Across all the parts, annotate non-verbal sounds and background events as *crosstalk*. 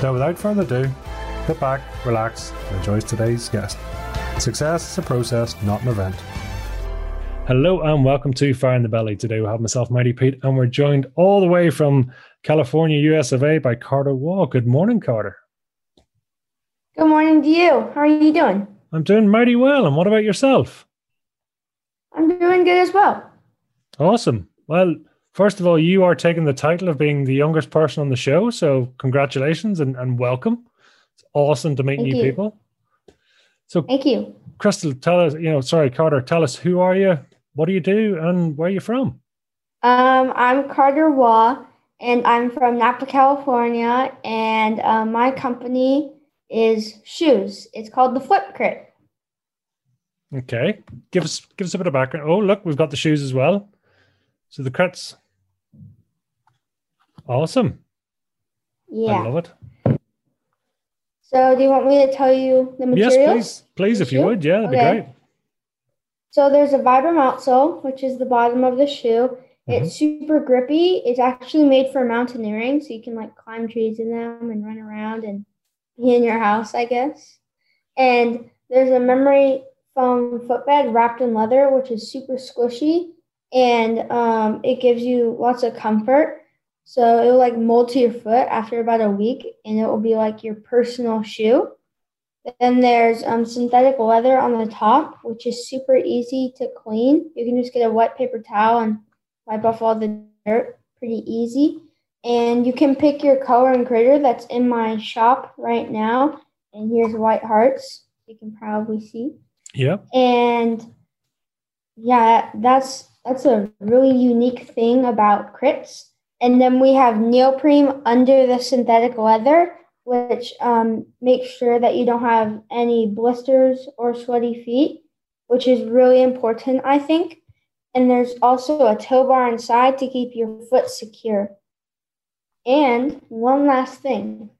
So, without further ado, sit back, relax, and enjoy today's guest. Success is a process, not an event. Hello and welcome to Fire in the Belly. Today we have myself, Mighty Pete, and we're joined all the way from California, US of A by Carter Waugh. Good morning, Carter. Good morning to you. How are you doing? I'm doing mighty well. And what about yourself? I'm doing good as well. Awesome. Well, first of all, you are taking the title of being the youngest person on the show. So congratulations and, and welcome. It's awesome to meet Thank new you. people. So Thank you. Crystal, tell us, you know, sorry, Carter, tell us who are you, what do you do, and where are you from? Um, I'm Carter Waugh, and I'm from Napa, California, and um, my company is shoes. It's called the Flip Crit. Okay. Give us give us a bit of background. Oh, look, we've got the shoes as well. So the crits. Awesome. Yeah. I love it. So, do you want me to tell you the Yes, please. Please, if you would. Yeah, that'd be great. So there's a Vibram outsole, which is the bottom of the shoe. It's Mm-hmm. super grippy. It's actually made for mountaineering, so you can like climb trees in them and run around and be in your house, I guess. And there's a memory foam footbed wrapped in leather, which is super squishy, and um, it gives you lots of comfort. So it will like mold to your foot after about a week, and it will be like your personal shoe. Then there's um, synthetic leather on the top, which is super easy to clean. You can just get a wet paper towel and wipe off all the dirt pretty easy. And you can pick your color and critter that's in my shop right now. And here's white hearts, you can probably see. Yeah. And yeah, that's that's a really unique thing about crits. And then we have neoprene under the synthetic leather, which um, makes sure that you don't have any blisters or sweaty feet, which is really important, I think. And there's also a toe bar inside to keep your foot secure. And one last thing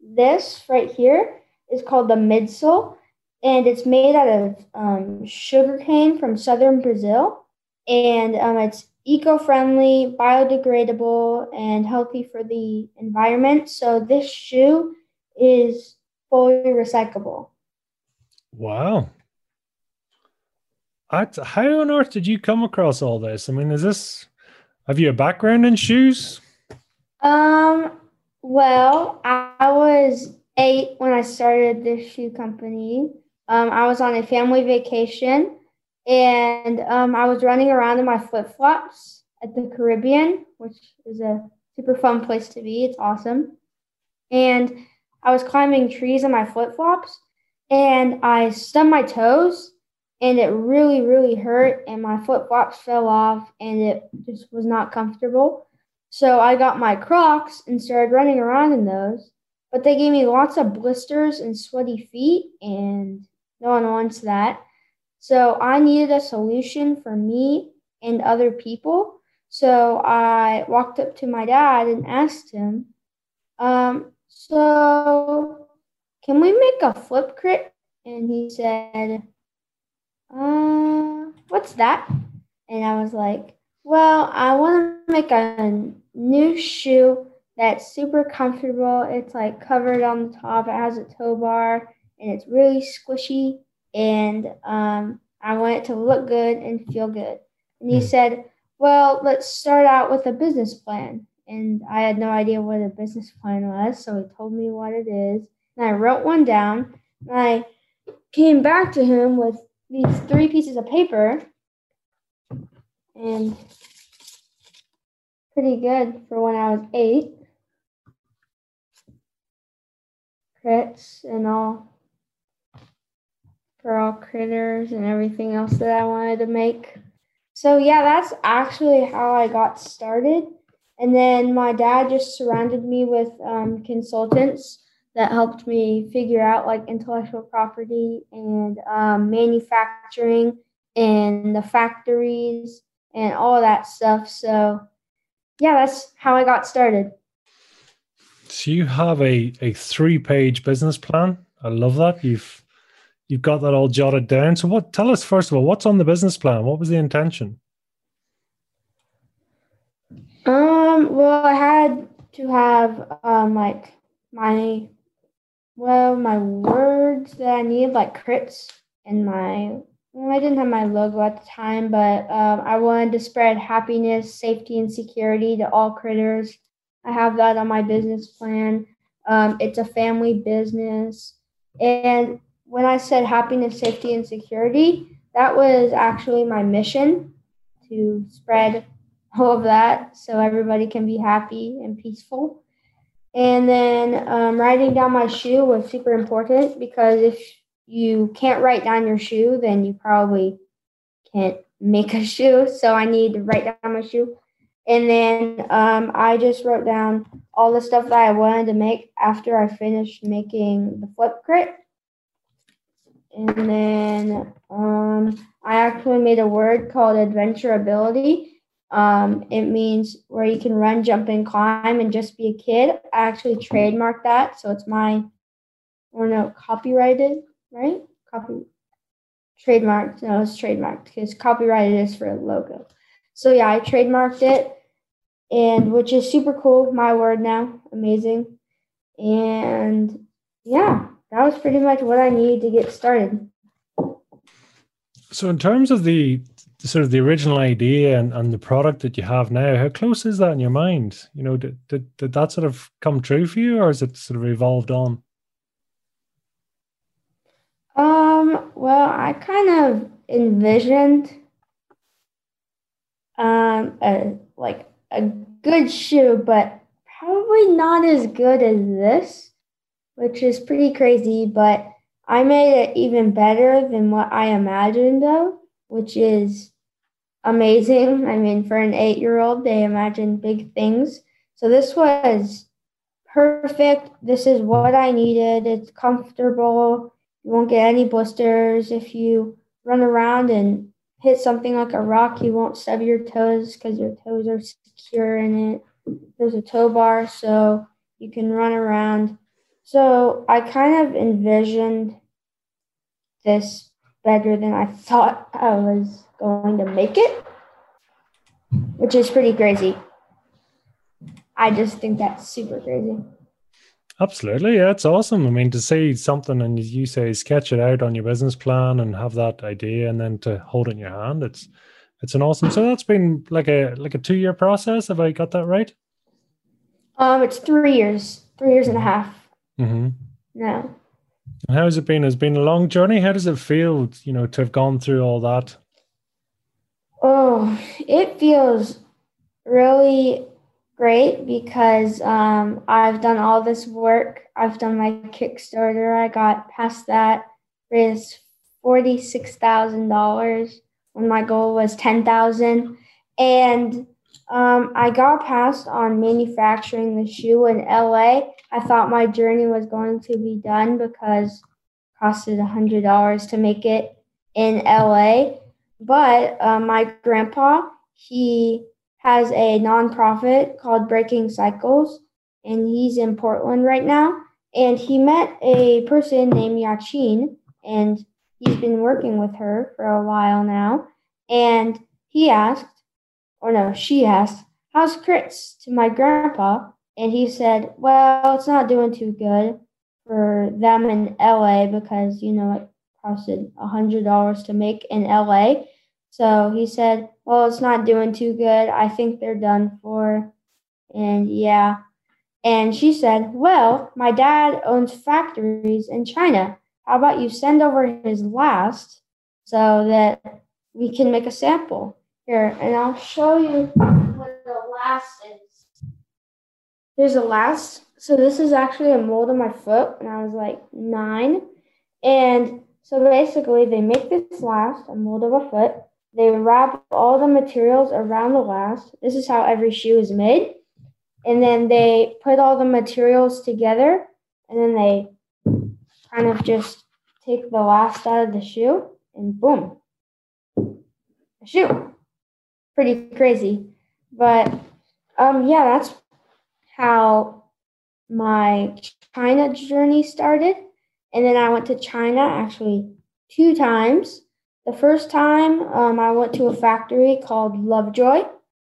this right here is called the midsole, and it's made out of um, sugarcane from southern Brazil. And um, it's eco friendly, biodegradable, and healthy for the environment. So this shoe is fully recyclable. Wow. I, how on earth did you come across all this? I mean, is this have you a background in shoes? Um, well, I, I was eight when I started this shoe company. Um, I was on a family vacation and um, I was running around in my flip flops at the Caribbean, which is a super fun place to be. It's awesome. And I was climbing trees in my flip flops and I stubbed my toes and it really, really hurt. And my flip flops fell off and it just was not comfortable. So I got my Crocs and started running around in those. But they gave me lots of blisters and sweaty feet, and no one wants that. So I needed a solution for me and other people. So I walked up to my dad and asked him, um, so can we make a flip crit? And he said, uh, what's that? And I was like, well, I want to make a new shoe that's super comfortable. It's like covered on the top. It has a toe bar and it's really squishy. And um, I want it to look good and feel good. And he Hmm. said, Well, let's start out with a business plan. And I had no idea what a business plan was. So he told me what it is. And I wrote one down. And I came back to him with these three pieces of paper. And pretty good for when I was eight. Crits and all for all critters and everything else that I wanted to make. So yeah, that's actually how I got started. And then my dad just surrounded me with um, consultants that helped me figure out like intellectual property and um, manufacturing and the factories and all that stuff. So, yeah, that's how I got started. So you have a, a three page business plan. I love that. You've you've got that all jotted down. So what tell us first of all, what's on the business plan? What was the intention? Um, well I had to have um like my well my words that I need like crits and my well, I didn't have my logo at the time, but um, I wanted to spread happiness, safety, and security to all critters. I have that on my business plan. Um, it's a family business. And when I said happiness, safety, and security, that was actually my mission to spread all of that so everybody can be happy and peaceful. And then um, writing down my shoe was super important because if you can't write down your shoe, then you probably can't make a shoe. So I need to write down my shoe. And then um, I just wrote down all the stuff that I wanted to make after I finished making the flip crit. And then um, I actually made a word called adventurability. Um, it means where you can run, jump, and climb and just be a kid. I actually trademarked that. So it's my, or no, copyrighted right? Copy trademarked. No, it's trademarked because copyrighted is for a logo. So yeah, I trademarked it, and which is super cool. My word now, amazing. And yeah, that was pretty much what I needed to get started. So, in terms of the sort of the original idea and, and the product that you have now, how close is that in your mind? You know, did, did, did that sort of come true for you, or has it sort of evolved on? Um, well, I kind of envisioned um a like a good shoe, but probably not as good as this, which is pretty crazy, but I made it even better than what I imagined though, which is amazing. *laughs* I mean, for an 8-year-old, they imagine big things. So this was perfect. This is what I needed. It's comfortable you won't get any blisters. If you run around and hit something like a rock, you won't stub your toes because your toes are secure in it. There's a toe bar, so you can run around. So I kind of envisioned this better than I thought I was going to make it, which is pretty crazy. I just think that's super crazy. Absolutely, yeah, it's awesome. I mean, to see something and you say sketch it out on your business plan and have that idea, and then to hold it in your hand, it's it's an awesome. So that's been like a like a two year process. Have I got that right? Um, it's three years, three years and a half. Mm-hmm. No. And how has it been? Has it been a long journey? How does it feel, you know, to have gone through all that? Oh, it feels really great because um, I've done all this work. I've done my Kickstarter. I got past that, raised forty six thousand dollars when my goal was ten thousand, and um, I got past on manufacturing the shoe in LA. I thought my journey was going to be done because it costed a hundred dollars to make it in LA. But uh, my grandpa, he has a nonprofit called Breaking Cycles, and he's in Portland right now. And he met a person named Yachin, and he's been working with her for a while now. And he asked, or no, she asked, How's crits to my grandpa? And he said, Well, it's not doing too good for them in LA because, you know, it costed a $100 to make in LA. So he said, Well, it's not doing too good. I think they're done for. And yeah. And she said, Well, my dad owns factories in China. How about you send over his last so that we can make a sample? Here, and I'll show you what the last is. There's a last. So this is actually a mold of my foot when I was like nine. And so basically, they make this last, a mold of a foot they wrap all the materials around the last. This is how every shoe is made. And then they put all the materials together and then they kind of just take the last out of the shoe and boom, a shoe. Pretty crazy. But um, yeah, that's how my China journey started. And then I went to China actually two times. The first time um, I went to a factory called Lovejoy,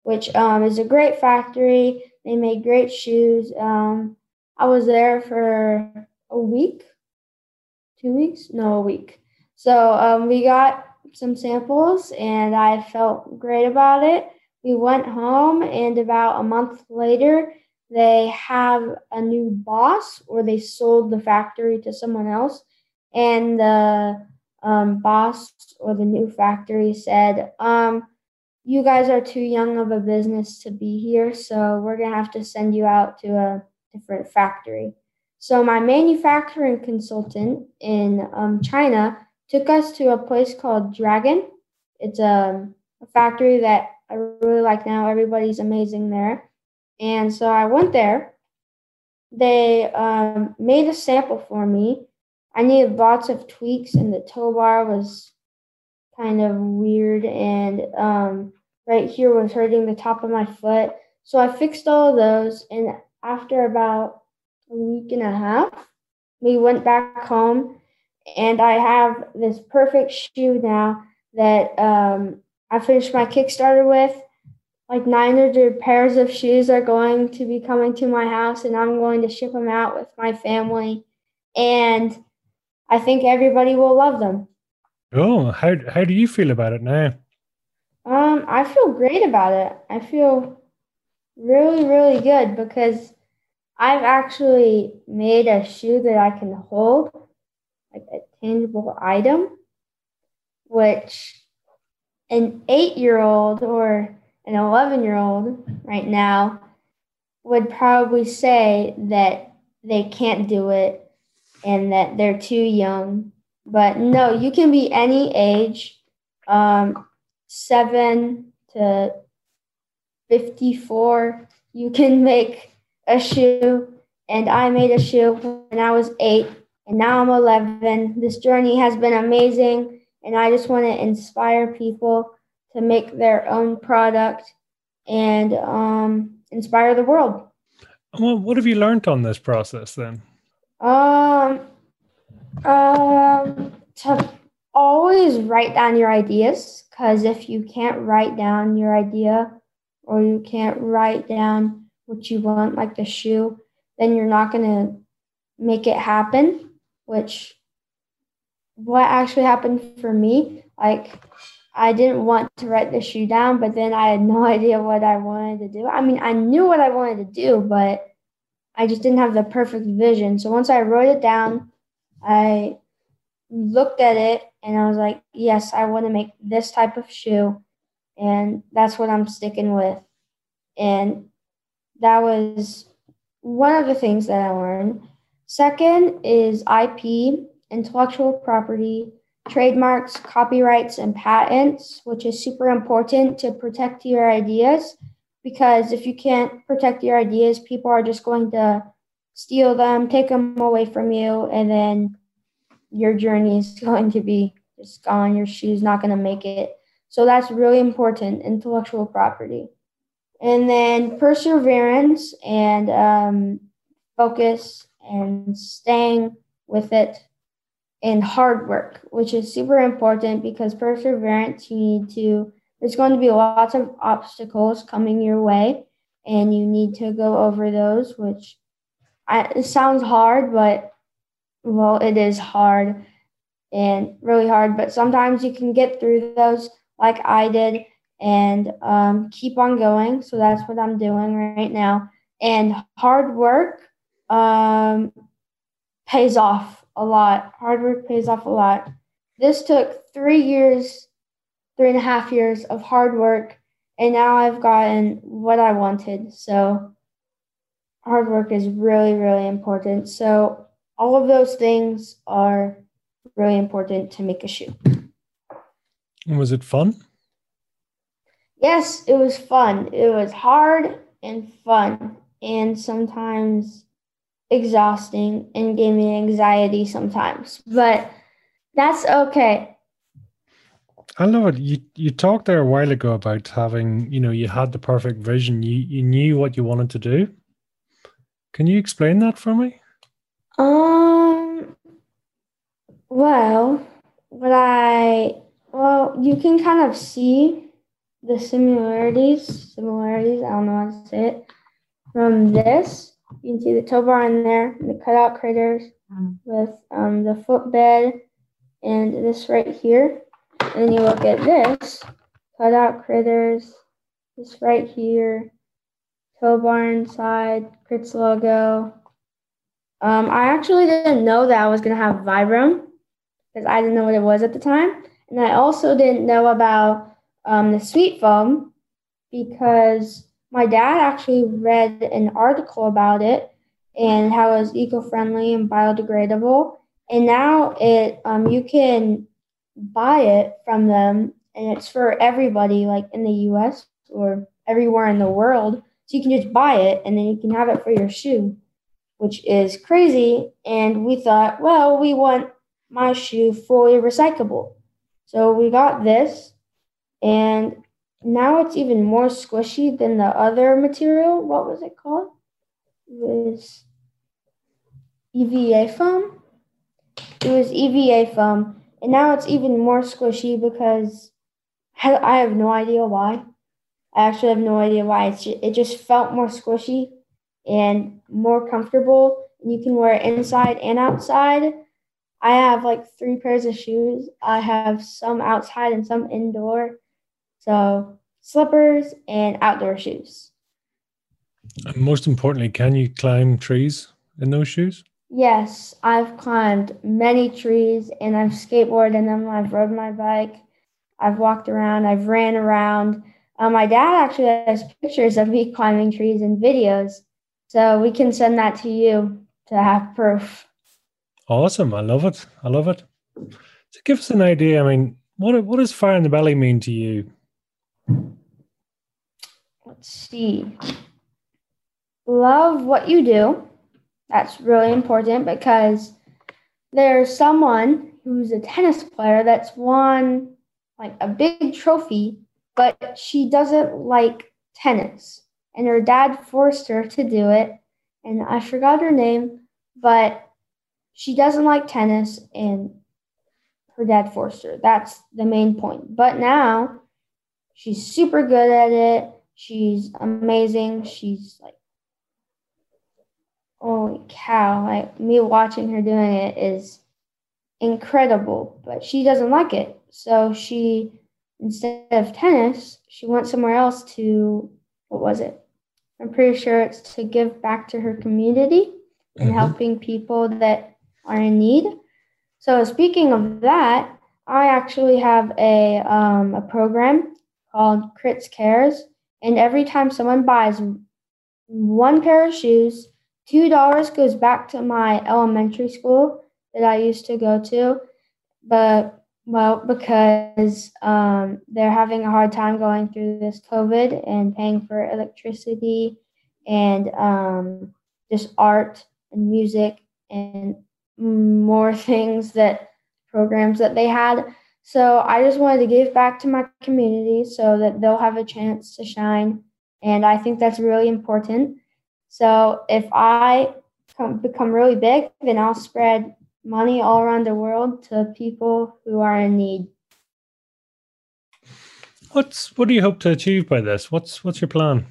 which um, is a great factory. They made great shoes. Um, I was there for a week, two weeks, no, a week. So um, we got some samples, and I felt great about it. We went home, and about a month later, they have a new boss, or they sold the factory to someone else, and the um, boss or the new factory said, um, "You guys are too young of a business to be here, so we're gonna have to send you out to a different factory." So my manufacturing consultant in um, China took us to a place called Dragon. It's a, a factory that I really like now. Everybody's amazing there. And so I went there. They um, made a sample for me. I needed lots of tweaks, and the toe bar was kind of weird, and um, right here was hurting the top of my foot. So I fixed all of those, and after about a week and a half, we went back home and I have this perfect shoe now that um, I finished my Kickstarter with. Like 900 pairs of shoes are going to be coming to my house, and I'm going to ship them out with my family. And I think everybody will love them. Oh, how how do you feel about it now? Um, I feel great about it. I feel really, really good because I've actually made a shoe that I can hold like a tangible item, which an eight year old or an 11 year old right now would probably say that they can't do it and that they're too young. But no, you can be any age, um, seven to 54. You can make a shoe, and I made a shoe when I was eight and now I'm 11. This journey has been amazing, and I just want to inspire people to make their own product and um, inspire the world. Well, what have you learned on this process then? Um, um, to always write down your ideas because if you can't write down your idea or you can't write down what you want, like the shoe, then you're not going to make it happen which what actually happened for me, like I didn't want to write the shoe down, but then I had *laughs* no idea what I wanted to do. I mean, I knew what I wanted to do, but I just didn't have the perfect vision. So once I wrote it down, I looked at it and I was like, yes, I want to make this type of shoe. And that's what I'm sticking with. And that was one of the things that I learned. Second is IP, intellectual property, trademarks, copyrights, and patents, which is super important to protect your ideas. Because if you can't protect your ideas, people are just going to steal them, take them away from you, and then your journey is *laughs* going to be just gone. Your shoe's not going to make it. So that's really important, intellectual property. And then perseverance and um, focus and staying with it and hard work, which is super important because perseverance, you need to, there's going to be lots of obstacles coming your way, and you need to go over those, which I, it sounds hard, but well, it is hard and really hard, but sometimes you can get through those like I did and um, keep on going. So that's what I'm doing right now. And hard work um, pays off a lot. Hard work pays off a lot. This took three years, three and a half years of hard work, and now I've gotten what I wanted. So, hard work is really, really important. So, all of those things are really important to make a shoe. Was it fun? Yes, it was fun. It was hard and fun. And sometimes exhausting and gave me anxiety sometimes, but that's okay. I love it. You you talked there a while ago about having, you know, you had the perfect vision. You you knew what you wanted to do. Can you explain that for me? Um well, what I well, you can kind of see the similarities, similarities, I don't know how to say it, from this. You can see the toe bar in there, and the cutout craters mm-hmm. with um, the footbed and this right here. And then you look at this, cutout critters, this right here, toe bar inside, Crits logo. Um, I actually didn't know that I was going to have Vibram because I didn't know what it was at the time. And I also didn't know about um, the sweet foam because my dad actually read an article about it and how it was eco-friendly and biodegradable. And now it um, you can buy it from them and it's for everybody like in the US or everywhere in the world. So you can just buy it and then you can have it for your shoe, which is crazy. And we thought, well, we want my shoe fully recyclable. So we got this, and now it's even more squishy than the other material. What was it called? It was EVA foam. It was EVA foam, and now it's even more squishy because I have no idea why. I actually have no idea why. It's just, it just felt more squishy and more comfortable, and you can wear it inside and outside. I have like three pairs of shoes. I have some outside and some indoor. So slippers and outdoor shoes. And most importantly, can you climb trees in those shoes? Yes, I've climbed many trees and I've skateboarded in them. I've rode my bike. I've walked around. I've ran around. Uh, my dad actually has pictures of me climbing trees and videos. So we can send that to you to have proof. Awesome. I love it. I love it. So give us an idea. I mean, what what does fire in the belly mean to you? Let's see. Love what you do. That's really important because there's someone who's a tennis player that's won like a big trophy, but she doesn't like tennis. And her dad forced her to do it. And I forgot her name, but she doesn't like tennis and her dad forced her. That's the main point. But now she's super good at it. She's amazing. She's like, holy cow. Like, me watching her doing it is incredible, but she doesn't like it. So she, instead of tennis, she went somewhere else to, what was it? I'm pretty sure it's to give back to her community and mm-hmm. helping people that are in need. So speaking of that, I actually have a um, a program called Crits Cares, and every time someone buys one pair of shoes, two dollars goes back to my elementary school that I used to go to, but well, because um, they're having a hard time going through this COVID and paying for electricity and um, just art and music and more *laughs* things that programs that they had. So I just wanted to give back to my community so that they'll have a chance to shine. And I think that's really important. So if I become really big, then I'll spread money all around the world to people who are in need. What's what do you hope to achieve by this? What's what's your plan?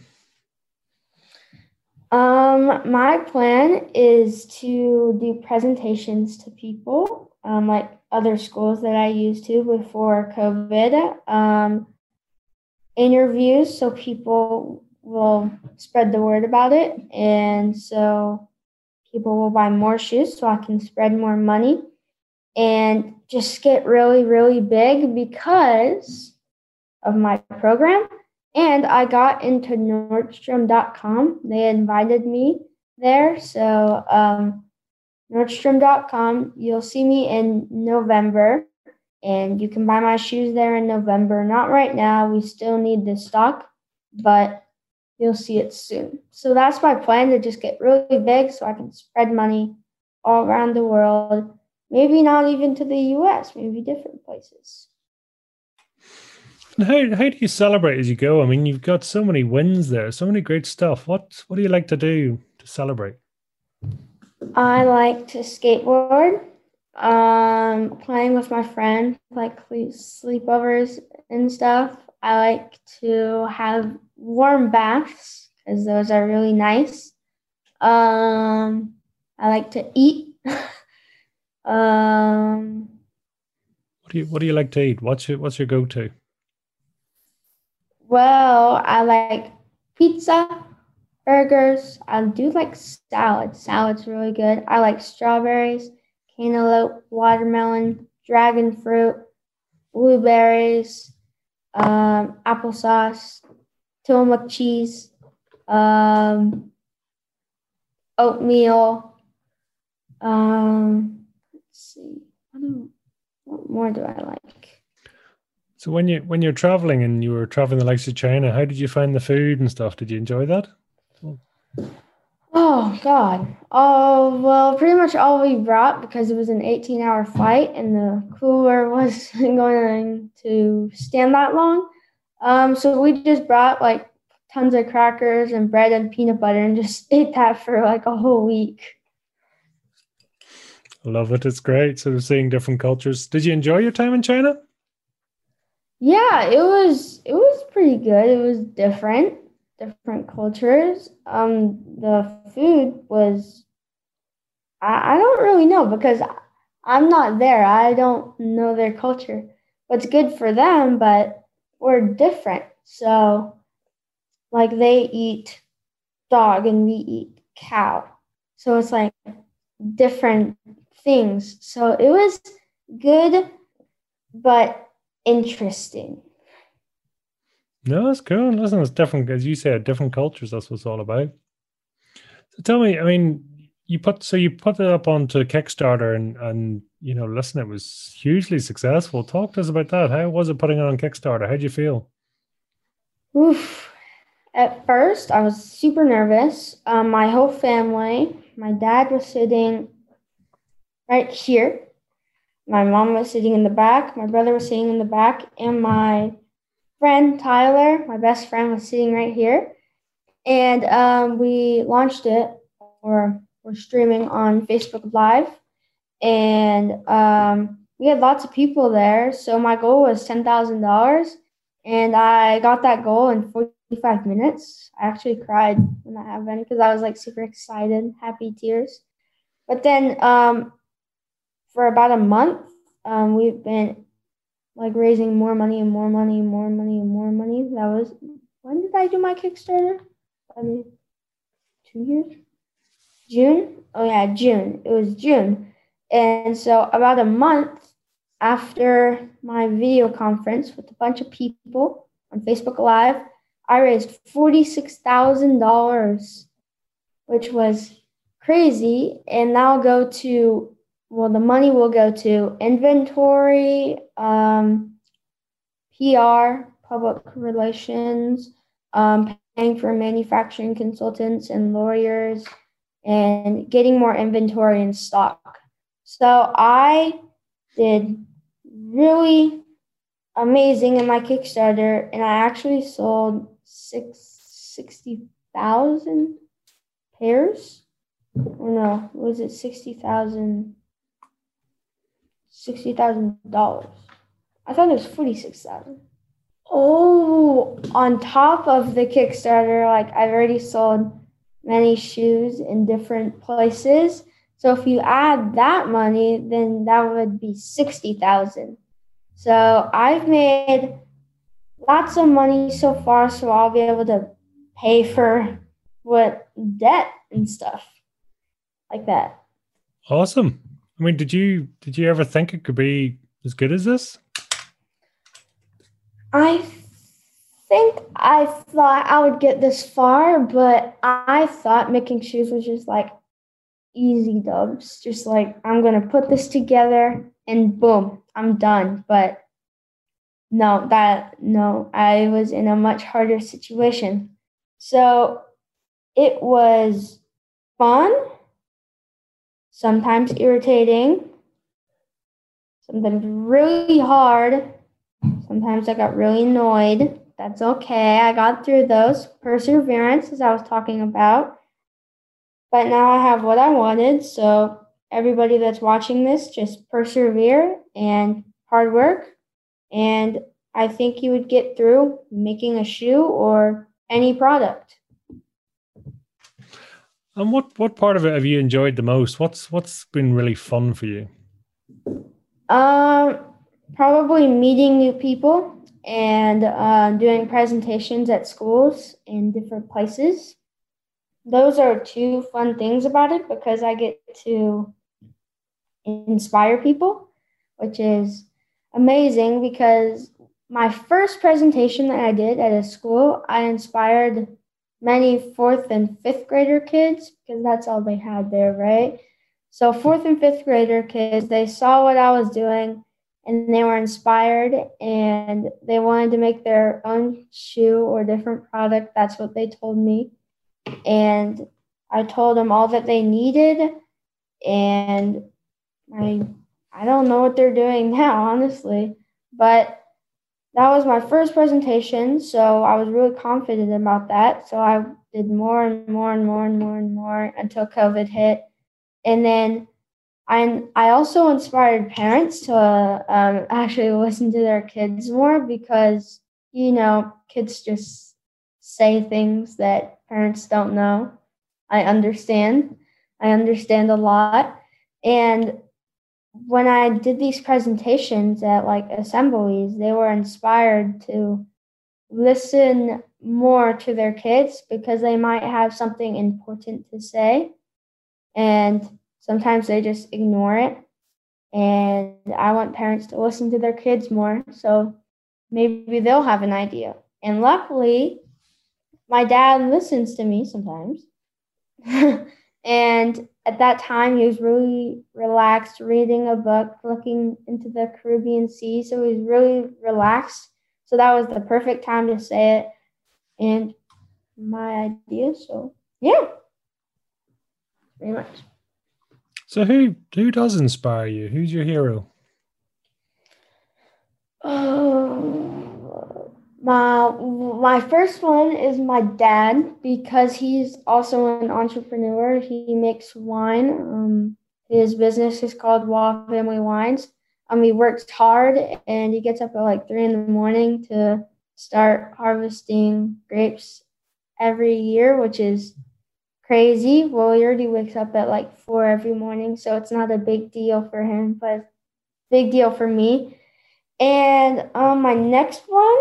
Um, my plan is to do presentations to people, um, like other schools that I used to before COVID. Um, interviews so people will spread the word about it, and so people will buy more shoes, so I can spread more money, and just get really, really big because of my program and I got into Nordstrom.com. They invited me there. So, um, Nordstrom.com, you'll see me in November, and you can buy my shoes there in November. Not right now, we still need the stock, but you'll see it soon. So that's my plan to just get really big so I can spread money all around the world. Maybe not even to the US, maybe different places. How, how do you celebrate as you go? I mean, you've got so many wins there, so many great stuff. What what do you like to do to celebrate? I like to skateboard, um, playing with my friends, like sleepovers and stuff. I like to have warm baths because those are really nice. Um, I like to eat. *laughs* um, what do you What do you like to eat? What's your What's your go to? Well, I like pizza, burgers. I do like salad. Salad's really good. I like strawberries, cantaloupe, watermelon, dragon fruit, blueberries, um, applesauce, Tillamook cheese, um, oatmeal. Um, let's see. what more do I like? So when you when you're traveling and you were traveling the likes of China, how did you find the food and stuff? Did you enjoy that? Oh God. Oh well, pretty much all we brought because it was an 18-hour flight and the cooler *laughs* wasn't going to stand that long. Um, so we just brought like tons of crackers and bread and peanut butter and just *laughs* ate that for like a whole week. I love it. It's great. Sort of seeing different cultures. Did you enjoy your time in China? Yeah, it was it was pretty good. It was different, different cultures. Um, the food was I, I don't really know because I'm not there. I don't know their culture. What's good for them, but we're different. So like they eat dog and we eat cow. So it's like different things. So it was good, but interesting. No, that's cool. Listen, it's different, as you said, different cultures. That's what it's all about. So tell me, I mean, you put so you put it up onto Kickstarter, and and you know, listen, it was hugely successful. Talk to us about that. How was it putting it on Kickstarter? How did you feel? Oof. At first, I was super nervous. Um, my whole family, my dad was sitting right here my mom was sitting in the back, my brother was sitting in the back, and my friend Tyler, my best friend, was sitting right here. And um, we launched it, or we're streaming on Facebook Live. And um, we had lots of people there. So my goal was $10,000. And I got that goal in 45 minutes. I actually cried when that happened because I was like super excited, happy tears. But then um, for about a month, um, we've been like raising more money and more money and more money and more money. That was when did I do my Kickstarter? I mean, two years. June. Oh yeah, June. It was June, and so about a month after my video conference with a bunch of people on Facebook Live, I raised forty six thousand dollars, which was crazy, and now go to well, the money will go to inventory, um, PR, public relations, um, paying for manufacturing consultants and lawyers, and getting more inventory in stock. So I did really amazing in my Kickstarter, and I actually sold six sixty thousand pairs. Or no, was it sixty thousand? sixty thousand dollars. I thought it was forty six thousand. Oh, on top of the Kickstarter, like I've already sold many shoes in different places. So if you add that money, then that would be sixty thousand. So I've made lots of money so far, so I'll be able to pay for what debt and stuff like that. Awesome. I mean, did you did you ever think it could be as good as this? I think I thought I would get this far, but I thought making shoes was just like easy dubs. Just like I'm gonna put this together and boom, I'm done. But no, that no, I was in a much harder situation. So it was fun, sometimes irritating, sometimes really hard. Sometimes I got really annoyed. That's okay. I got through those. Perseverance, as I was talking about. But now I have what I wanted. So, everybody that's watching this, just persevere and hard work. And I think you would get through making a shoe or any product. And what what part of it have you enjoyed the most? What's what's been really fun for you? Um, probably meeting new people and uh, doing presentations at schools in different places. Those are two fun things about it because I get to inspire people, which is amazing because my first presentation that I did at a school, I inspired many fourth and fifth grader kids because that's all they had there, right? So, fourth and fifth grader kids, they saw what I was doing and they were inspired and they wanted to make their own shoe or different product. That's what they told me. And I told them all that they needed and I I don't know what they're doing *laughs* now, honestly. But that was my first presentation, so I was really confident about that. So I did more and more and more and more and more until COVID hit. And then I, I also inspired parents to um, actually listen to their kids more because, you know, kids just say things that parents don't know. I understand. I understand a lot. And when I did these presentations at like assemblies, they were inspired to listen more to their kids because they might have something important to say. And sometimes they just ignore it. And I want parents to listen to their kids more. So maybe they'll have an idea. And luckily, my dad listens to me sometimes. *laughs* and at that time, he was really relaxed, reading a book, looking into the Caribbean Sea. So he was really relaxed. So that was the perfect time to say it. And my idea. So, yeah, pretty much. So who who does inspire you? Who's your hero? Um, my my first one is my dad because he's also an entrepreneur. He makes wine. Um, his business is called Waugh Family Wines. Um, he works hard and he gets up at like three in the morning to start harvesting grapes every year, which is crazy. Well, he already wakes up at like four every morning, so it's not a big deal for him, but big deal for me. And um, my next one,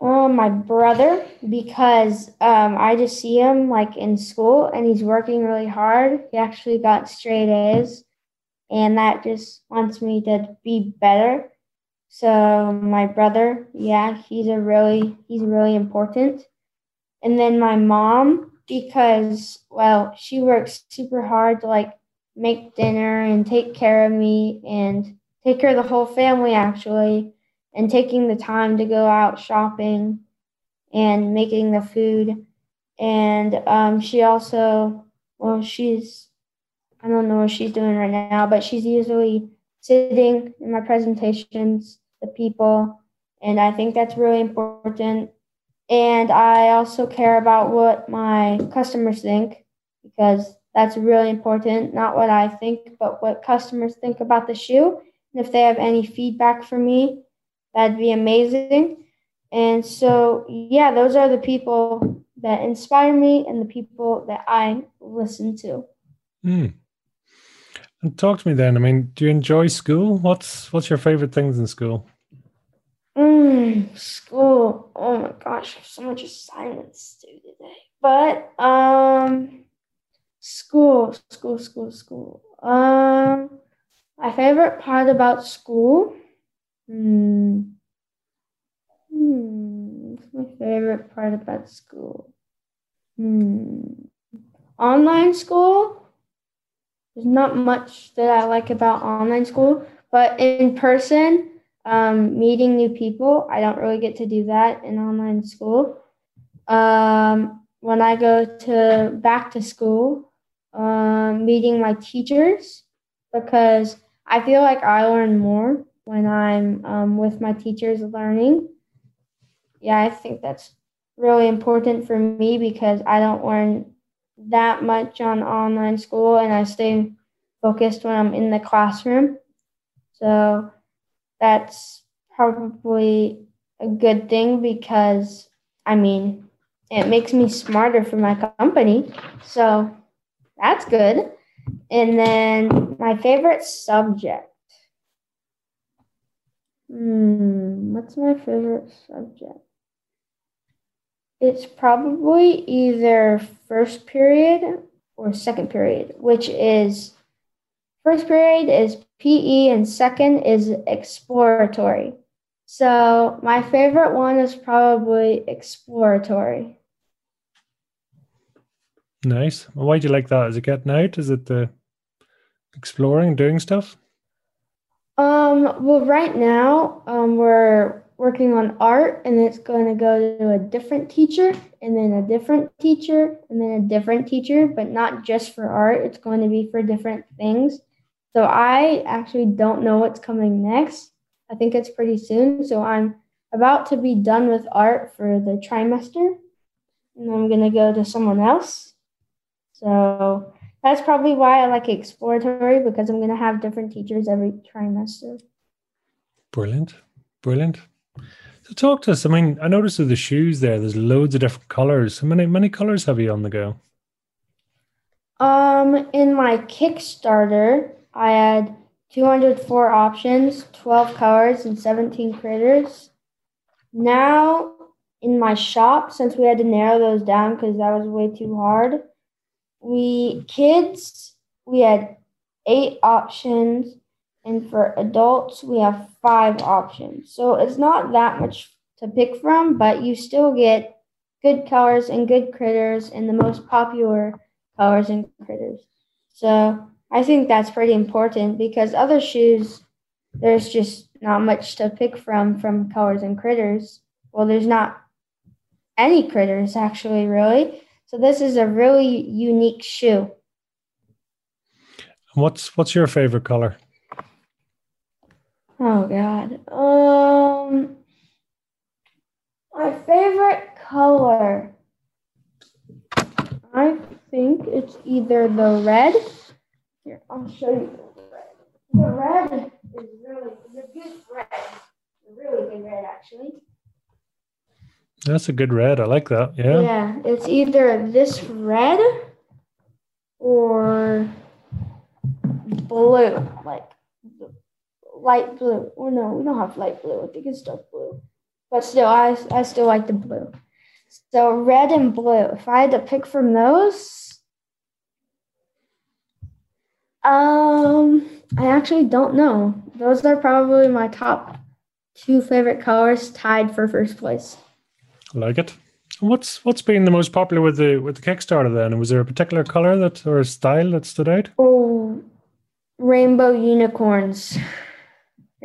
um, my brother, because um, I just see him like in school and he's working really hard. He actually got straight A's, and that just wants me to be better. So my brother, yeah, he's a really he's really important. And then my mom, because, well, she works super hard to like make dinner and take care of me and take care of the whole family actually, and taking the time to go out shopping and making the food. And um, she also, well, she's, I don't know what she's doing right now, but she's usually sitting in my presentations, the people, and I think that's really important and I also care about what my customers think because that's really important. Not what I think, but what customers think about the shoe. And if they have any feedback for me, that'd be amazing. And so, yeah, those are the people that inspire me and the people that I listen to. Mm. And talk to me then. I mean, do you enjoy school? What's what's your favorite things in school? Mm, school. Oh my gosh, so much assignments do today. But um, school, school, school, school. Um, my favorite part about school. Hmm. Hmm. My favorite part about school? Hmm. Online school. There's not much that I like about online school, but in person, um, meeting new people. I don't really get to do that in online school. Um, when I go to back to school, um, meeting my teachers because I feel like I learn more when I'm um, with my teachers learning. Yeah, I think that's really important for me because I don't learn that much on online school and I stay focused when I'm in the classroom. So that's probably a good thing because I mean, it makes me smarter for my company. So that's good. And then my favorite subject. Hmm, what's my favorite subject? It's probably either first period or second period, which is first period is PE and second is exploratory. So my favorite one is probably exploratory. Nice. why do you like that? Is it getting out? Is it the exploring, doing stuff? Um, well, right now, um, we're working on art and it's going to go to a different teacher and then a different teacher and then a different teacher, but not just for art. It's going to be for different things. So I actually don't know what's coming next. I think it's pretty soon. So I'm about to be done with art for the trimester and I'm going to go to someone else. So that's probably why I like exploratory because I'm going to have different teachers every trimester. Brilliant. Brilliant. So talk to us. I mean, I noticed with the shoes there, there's loads of different colors. How many many colors have you on the go? Um, in my Kickstarter, I had 204 options, 12 colors, and 17 critters. Now, in my shop, since we had to narrow those down because that was way too hard, we kids we had eight options and for adults we have five options so it's not that much to pick from but you still get good colors and good critters and the most popular colors and critters so i think that's pretty important because other shoes there's just not much to pick from from colors and critters well there's not any critters actually really so this is a really unique shoe. What's what's your favorite color? Oh god. Um my favorite color. I think it's either the red. Here, I'll show you the red. The red is really the good red. A really good red actually. That's a good red. I like that. Yeah. Yeah, it's either this red or blue, like light blue. Or no, we don't have light blue. I think it's dark blue. But still, I I still like the blue. So red and blue. If I had to pick from those, um, I actually don't know. Those are probably my top two favorite colors, tied for first place. I like it. What's what's been the most popular with the with the Kickstarter then? Was there a particular color that or style that stood out? Oh, rainbow unicorns.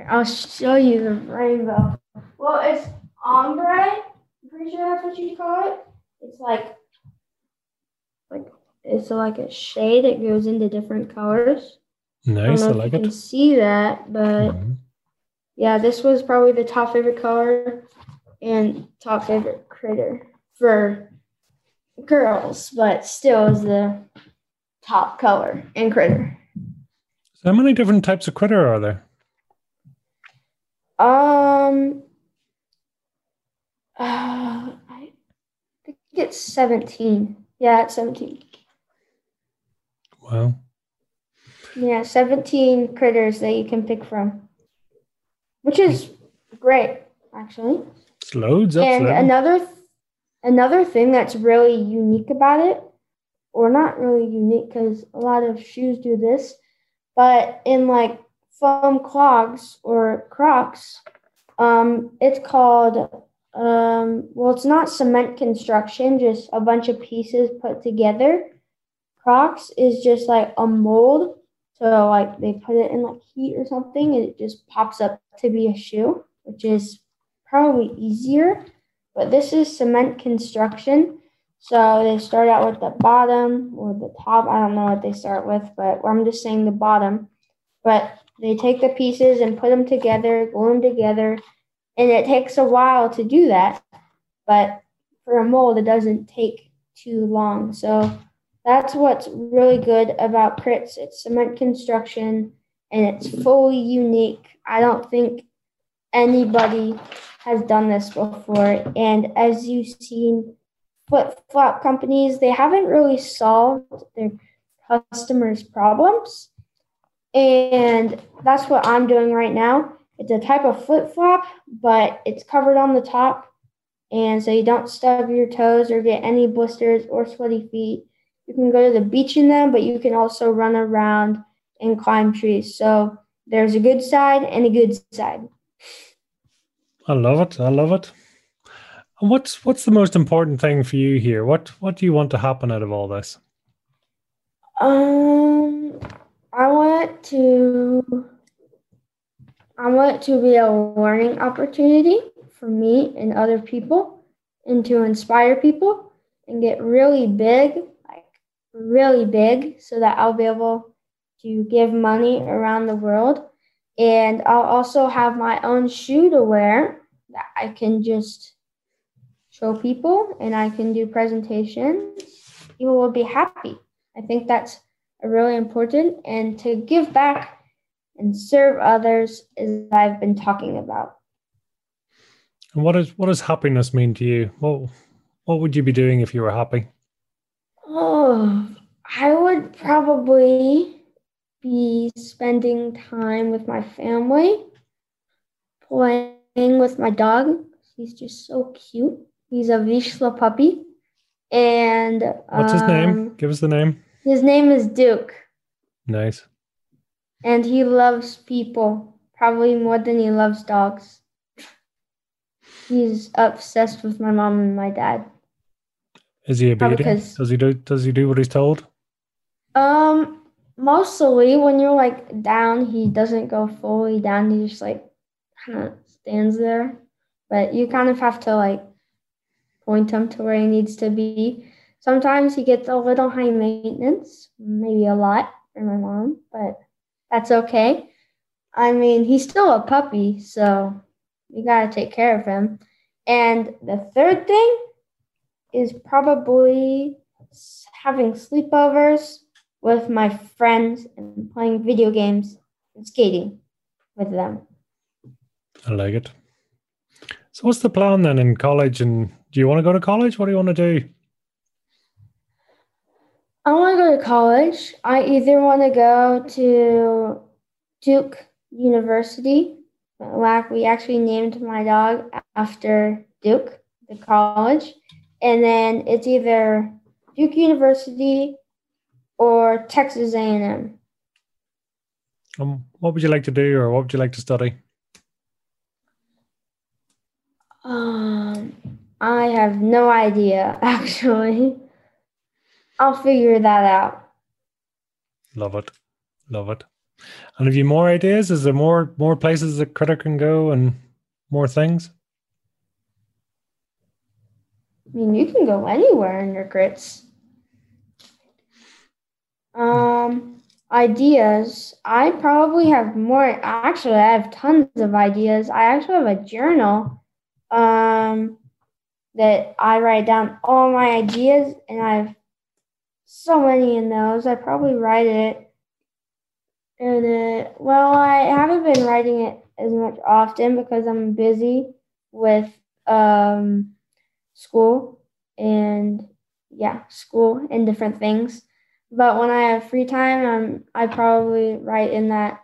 I'll show you the rainbow. Well, it's ombre. I'm pretty sure that's what you call it. It's like like it's like a shade that goes into different colors. Nice, I, I like you it. Can see that, but mm-hmm. yeah, this was probably the top favorite color and top favorite critter for girls, but still is the top color and critter. So how many different types of critter are there? Um, uh, I think it's 17. Yeah, it's 17. Wow. Yeah, 17 critters that you can pick from, which is great, actually. It's loads. And another another thing that's really unique about it, or not really unique because a lot of shoes do this, but in like foam clogs or Crocs, um, it's called um, well, it's not cement construction, just a bunch of pieces put together. Crocs is just like a mold So like they put it in like heat or something and it just pops up to be a shoe, which is probably easier. But this is cement construction. So they start out with the bottom or the top. I don't know what they start with, but I'm just saying the bottom. But they take the pieces and put them together, glue them together, and it takes a while to do that. But for a mold, it doesn't take too long. So that's what's really good about Critts. It's cement construction and it's fully unique. I don't think anybody has done this before. And as you've seen, flip flop companies, they haven't really solved their customers' problems. And that's what I'm doing right now. It's a type of flip flop, but it's covered on the top. And so you don't stub your toes or get any blisters or sweaty feet. You can go to the beach in them, but you can also run around and climb trees. So there's a good side and a good side. I love it. I love it. And what's what's the most important thing for you here? What what do you want to happen out of all this? Um, I want to. I want it to be a learning opportunity for me and other people, and to inspire people and get really big, really big, so that I'll be able to give money around the world. And I'll also have my own shoe to wear that I can just show people and I can do presentations, people will be happy. I think that's really important and to give back and serve others as I've been talking about. And what is what does happiness mean to you? What what would you be doing if you were happy? Oh, I would probably be spending time with my family, playing with my dog. He's just so cute. He's a Vizsla puppy. And what's his name? Um, Give us the name. His name is Duke. Nice. And he loves people probably more than he loves dogs. He's obsessed with my mom and my dad. Is he obedient? Does he do does he do what he's told? Um mostly when you're like down, he doesn't go fully down. He just like kind of stands there. But you kind of have to like point him to where he needs to be. Sometimes he gets a little high maintenance, maybe a lot for my mom, but that's okay. I mean, he's still a puppy, so we got to take care of him. And the third thing is probably having sleepovers with my friends and playing video games and skating with them. I like it. So, what's the plan then in college? And do you want to go to college? What do you want to do? I want to go to college. I either want to go to Duke University. Like we actually named my dog after Duke, the college, and then it's either Duke University or Texas A&M. Um, what would you like to do, or what would you like to study? Um, I have no idea, *laughs* actually. I'll figure that out. Love it. Love it. And have you more ideas? Is there more more places that Critter can go and more things? I mean, you can go anywhere in your Critts. Um, ideas. I probably have more. Actually, I have tons of ideas. I actually have a journal um, that I write down all my ideas, and I have so many in those. I probably write it, and it, well, I haven't been writing it as much often because I'm busy with um, school and yeah, school and different things. But when I have free time, um, I probably write in that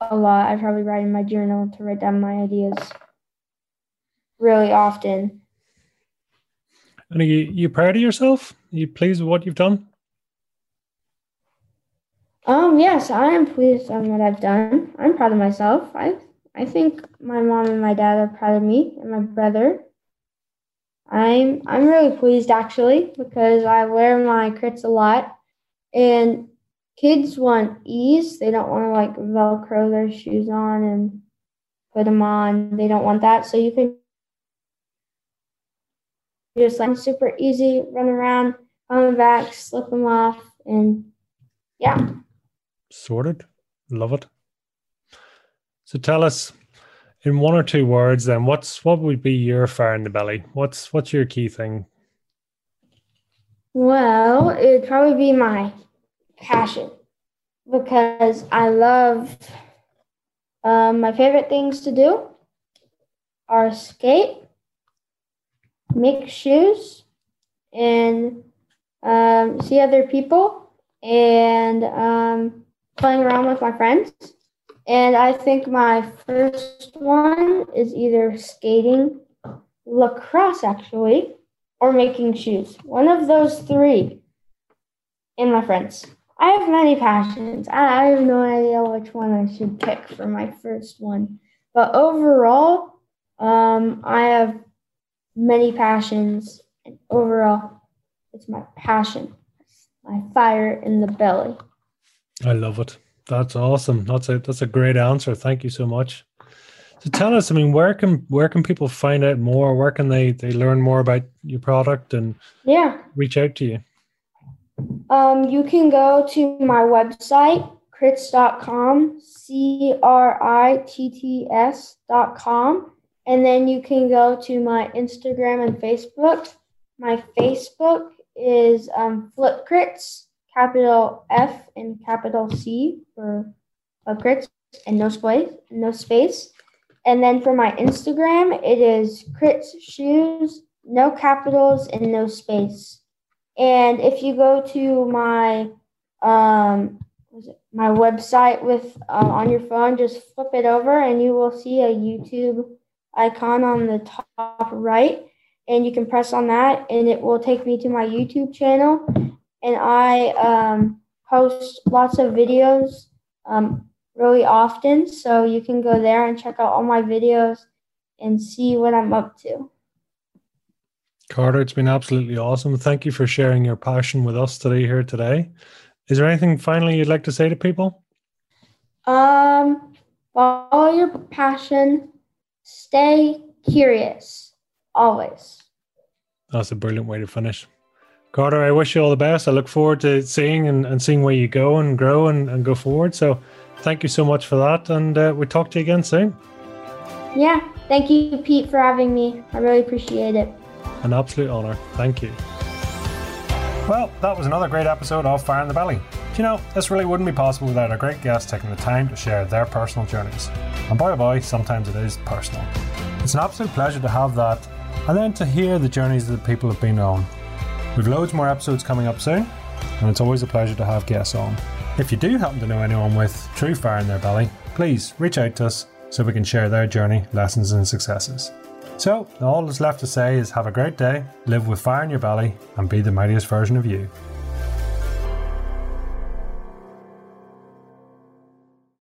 a lot. I probably write in my journal to write down my ideas really often. And are you, you proud of yourself? Are you pleased with what you've done? Um, yes, I am pleased on what I've done. I'm proud of myself. I I think my mom and my dad are proud of me and my brother. I'm I'm really pleased actually because I wear my Critts a lot and kids want ease. They don't want to like Velcro their shoes on and put them on. They don't want that. So you can just like super easy, run around, come back, slip them off, and yeah. Sorted. Love it. So tell us in one or two words then what's what would be your fire in the belly? What's what's your key thing? Well, it'd probably be my passion because I love um, my favorite things to do are skate, make shoes, and um, see other people, and um, playing around with my friends. And I think my first one is either skating, lacrosse actually, or making shoes. One of those three. in my friends. I have many passions. I have no idea which one I should pick for my first one. But overall, um, I have many passions. And overall, it's my passion, my fire in the belly. I love it. That's awesome. That's a that's a great answer. Thank you so much. So tell us, I mean, where can where can people find out more? Where can they they learn more about your product and yeah reach out to you? Um, you can go to my website, critts.com, C R I T T S.com, and then you can go to my Instagram and Facebook. My Facebook is um, Flip Critts, capital F and capital C for Critts, and no space, no space. And then for my Instagram, it is Critts Shoes, no capitals and no space. And if you go to my um, my website with uh, on your phone, just flip it over and you will see a YouTube icon on the top right. And you can press on that and it will take me to my YouTube channel. And I um, post lots of videos um, really often. So you can go there and check out all my videos and see what I'm up to. Carter, it's been absolutely awesome. Thank you for sharing your passion with us today here today. Is there anything finally you'd like to say to people? Um, follow your passion, stay curious, always. That's a brilliant way to finish. Carter, I wish you all the best. I look forward to seeing and, and seeing where you go and grow and, and go forward. So thank you so much for that. And uh, we'll talk to you again soon. Yeah. Thank you, Pete, for having me. I really appreciate it. An absolute honour. Thank you. Well, that was another great episode of Fire in the Belly. Do you know, this really wouldn't be possible without our great guests taking the time to share their personal journeys. And boy oh boy, sometimes it is personal. It's an absolute pleasure to have that, and then to hear the journeys that people have been on. We've loads more episodes coming up soon, and it's always a pleasure to have guests on. If you do happen to know anyone with true fire in their belly, please reach out to us so we can share their journey, lessons, and successes. So, all that's left to say is have a great day, live with fire in your belly, and be the mightiest version of you.